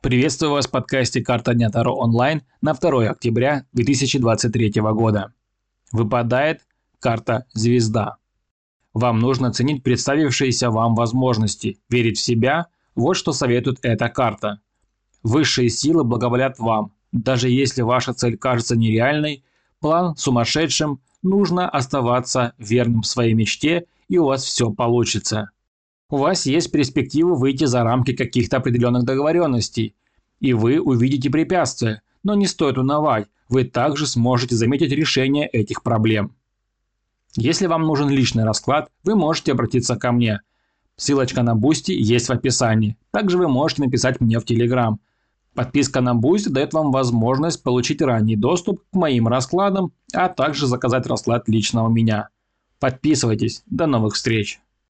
Приветствую вас в подкасте «Карта дня Таро онлайн» на 2 октября 2023 года. Выпадает карта «Звезда». Вам нужно ценить представившиеся вам возможности, верить в себя – вот что советует эта карта. Высшие силы благоволят вам. Даже если ваша цель кажется нереальной, план сумасшедшим, нужно оставаться верным своей мечте, и у вас все получится. У вас есть перспектива выйти за рамки каких-то определенных договоренностей, и вы увидите препятствия, но не стоит унывать, вы также сможете заметить решение этих проблем. Если вам нужен личный расклад, вы можете обратиться ко мне. Ссылочка на Boosty есть в описании. Также вы можете написать мне в Телеграм. Подписка на Boosty дает вам возможность получить ранний доступ к моим раскладам, а также заказать расклад лично у меня. Подписывайтесь. До новых встреч!